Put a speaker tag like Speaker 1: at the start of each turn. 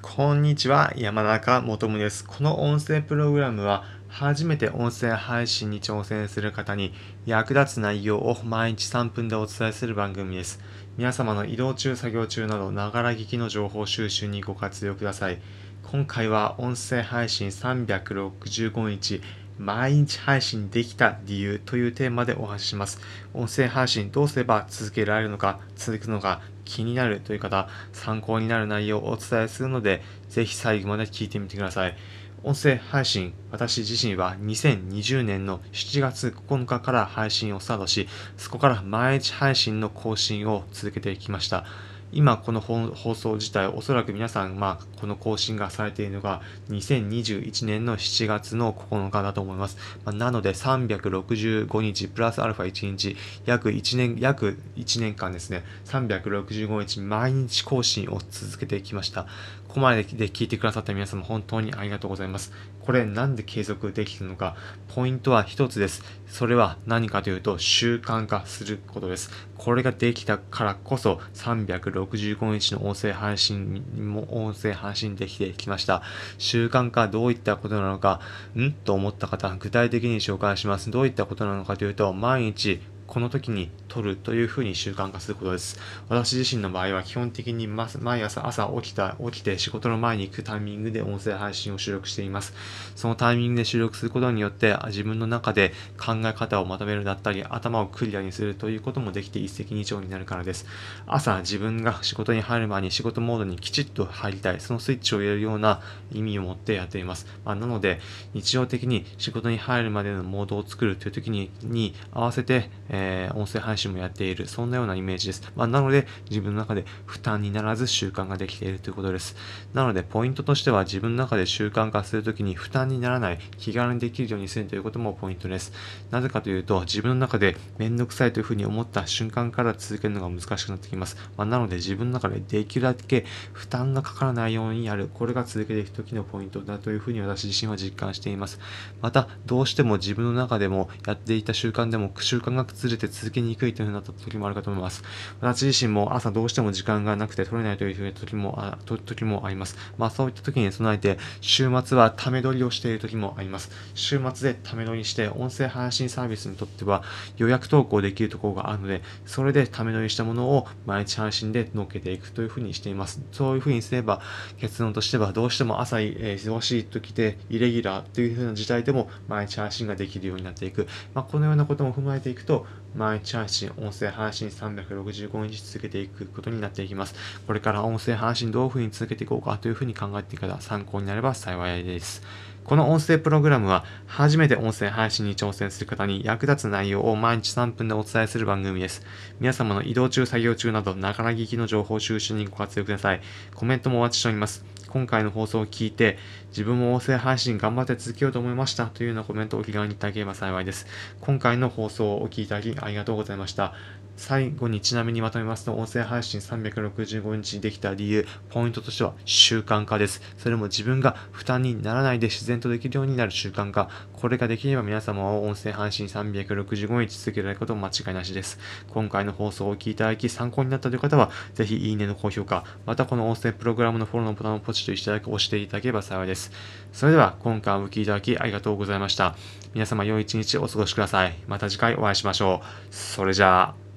Speaker 1: こんにちは、山中もとです。この音声プログラムは、初めて音声配信に挑戦する方に役立つ内容を毎日3分でお伝えする番組です。皆様の移動中、作業中など、ながら聞きの情報収集にご活用ください。今回は音声配信365日毎日配信できた理由というテーマでお話しします。音声配信どうすれば続けられるのか、続くのか気になるという方、参考になる内容をお伝えするので、ぜひ最後まで聞いてみてください。音声配信、私自身は2020年の7月9日から配信をスタートし、そこから毎日配信の更新を続けてきました。今この放送自体おそらく皆さん、まあ、この更新がされているのが2021年の7月の9日だと思います。まあ、なので365日プラスアルファ1日約1年、約1年間ですね、365日毎日更新を続けてきました。ここまでで聞いてくださった皆様本当にありがとうございます。これなんで継続できるのか、ポイントは一つです。それは何かというと習慣化することです。これができたからこそ365日の音声配信も音声配信できてきました。習慣化どういったことなのか、ん？と思った方、具体的に紹介します。どういったことなのかというと、毎日この時に取るというふうに習慣化することです。私自身の場合は基本的に毎朝朝起きた、起きて仕事の前に行くタイミングで音声配信を収録しています。そのタイミングで収録することによって自分の中で考え方をまとめるだったり頭をクリアにするということもできて一石二鳥になるからです。朝自分が仕事に入る前に仕事モードにきちっと入りたい、そのスイッチを入れるような意味を持ってやっています。まあ、なので日常的に仕事に入るまでのモードを作るという時にに合わせて、えーえー、音声配信もやっている、そんなようなイメージです。まあ、なので、自分の中で負担にならず習慣ができているということです。なので、ポイントとしては自分の中で習慣化するときに負担にならない、気軽にできるようにするということもポイントです。なぜかというと、自分の中でめんどくさいというふうに思った瞬間から続けるのが難しくなってきます。まあ、なので、自分の中でできるだけ負担がかからないようにやる、これが続けていくときのポイントだというふうに私自身は実感しています。また、どうしても自分の中でもやっていた習慣でも習慣が崩れて続けにくいというふうになった時もあるかと思います。私自身も朝どうしても時間がなくて取れないというふうな時もあ時もあります。まあそういった時に備えて、週末はため取りをしている時もあります。週末でため取りして、音声配信サービスにとっては予約投稿できるところがあるので、それでため取りしたものを毎日配信で載っけていくというふうにしています。そういうふうにすれば、結論としてはどうしても朝、え、忙しい時でイレギュラーというふうな事態でも毎日配信ができるようになっていく。まあ、このようなことも踏まえていくと、毎日配信、音声配信365日続けていくことになっていきます。これから音声配信どういうふうに続けていこうかというふうに考えていく方、参考になれば幸いです。この音声プログラムは、初めて音声配信に挑戦する方に役立つ内容を毎日3分でお伝えする番組です。皆様の移動中、作業中など、ながら聞きの情報収集にご活用ください。コメントもお待ちしております。今回の放送を聞いて、自分も音声配信頑張って続けようと思いましたというようなコメントをお気軽にいただければ幸いです。今回の放送をお聞きいただきありがとうございました。最後にちなみにまとめますと、音声配信365日できた理由、ポイントとしては習慣化です。それも自分が負担にならないで自然とできるようになる習慣化。これができれば皆様は音声配信365日続けられること間違いなしです。今回の放送をお聞きいただき参考になったという方は、ぜひいいねの高評価、またこの音声プログラムのフォローのボタンをポチッといただき、押していただければ幸いです。それでは今回お聞きいただきありがとうございました。皆様良い一日お過ごしください。また次回お会いしましょう。それじゃあ。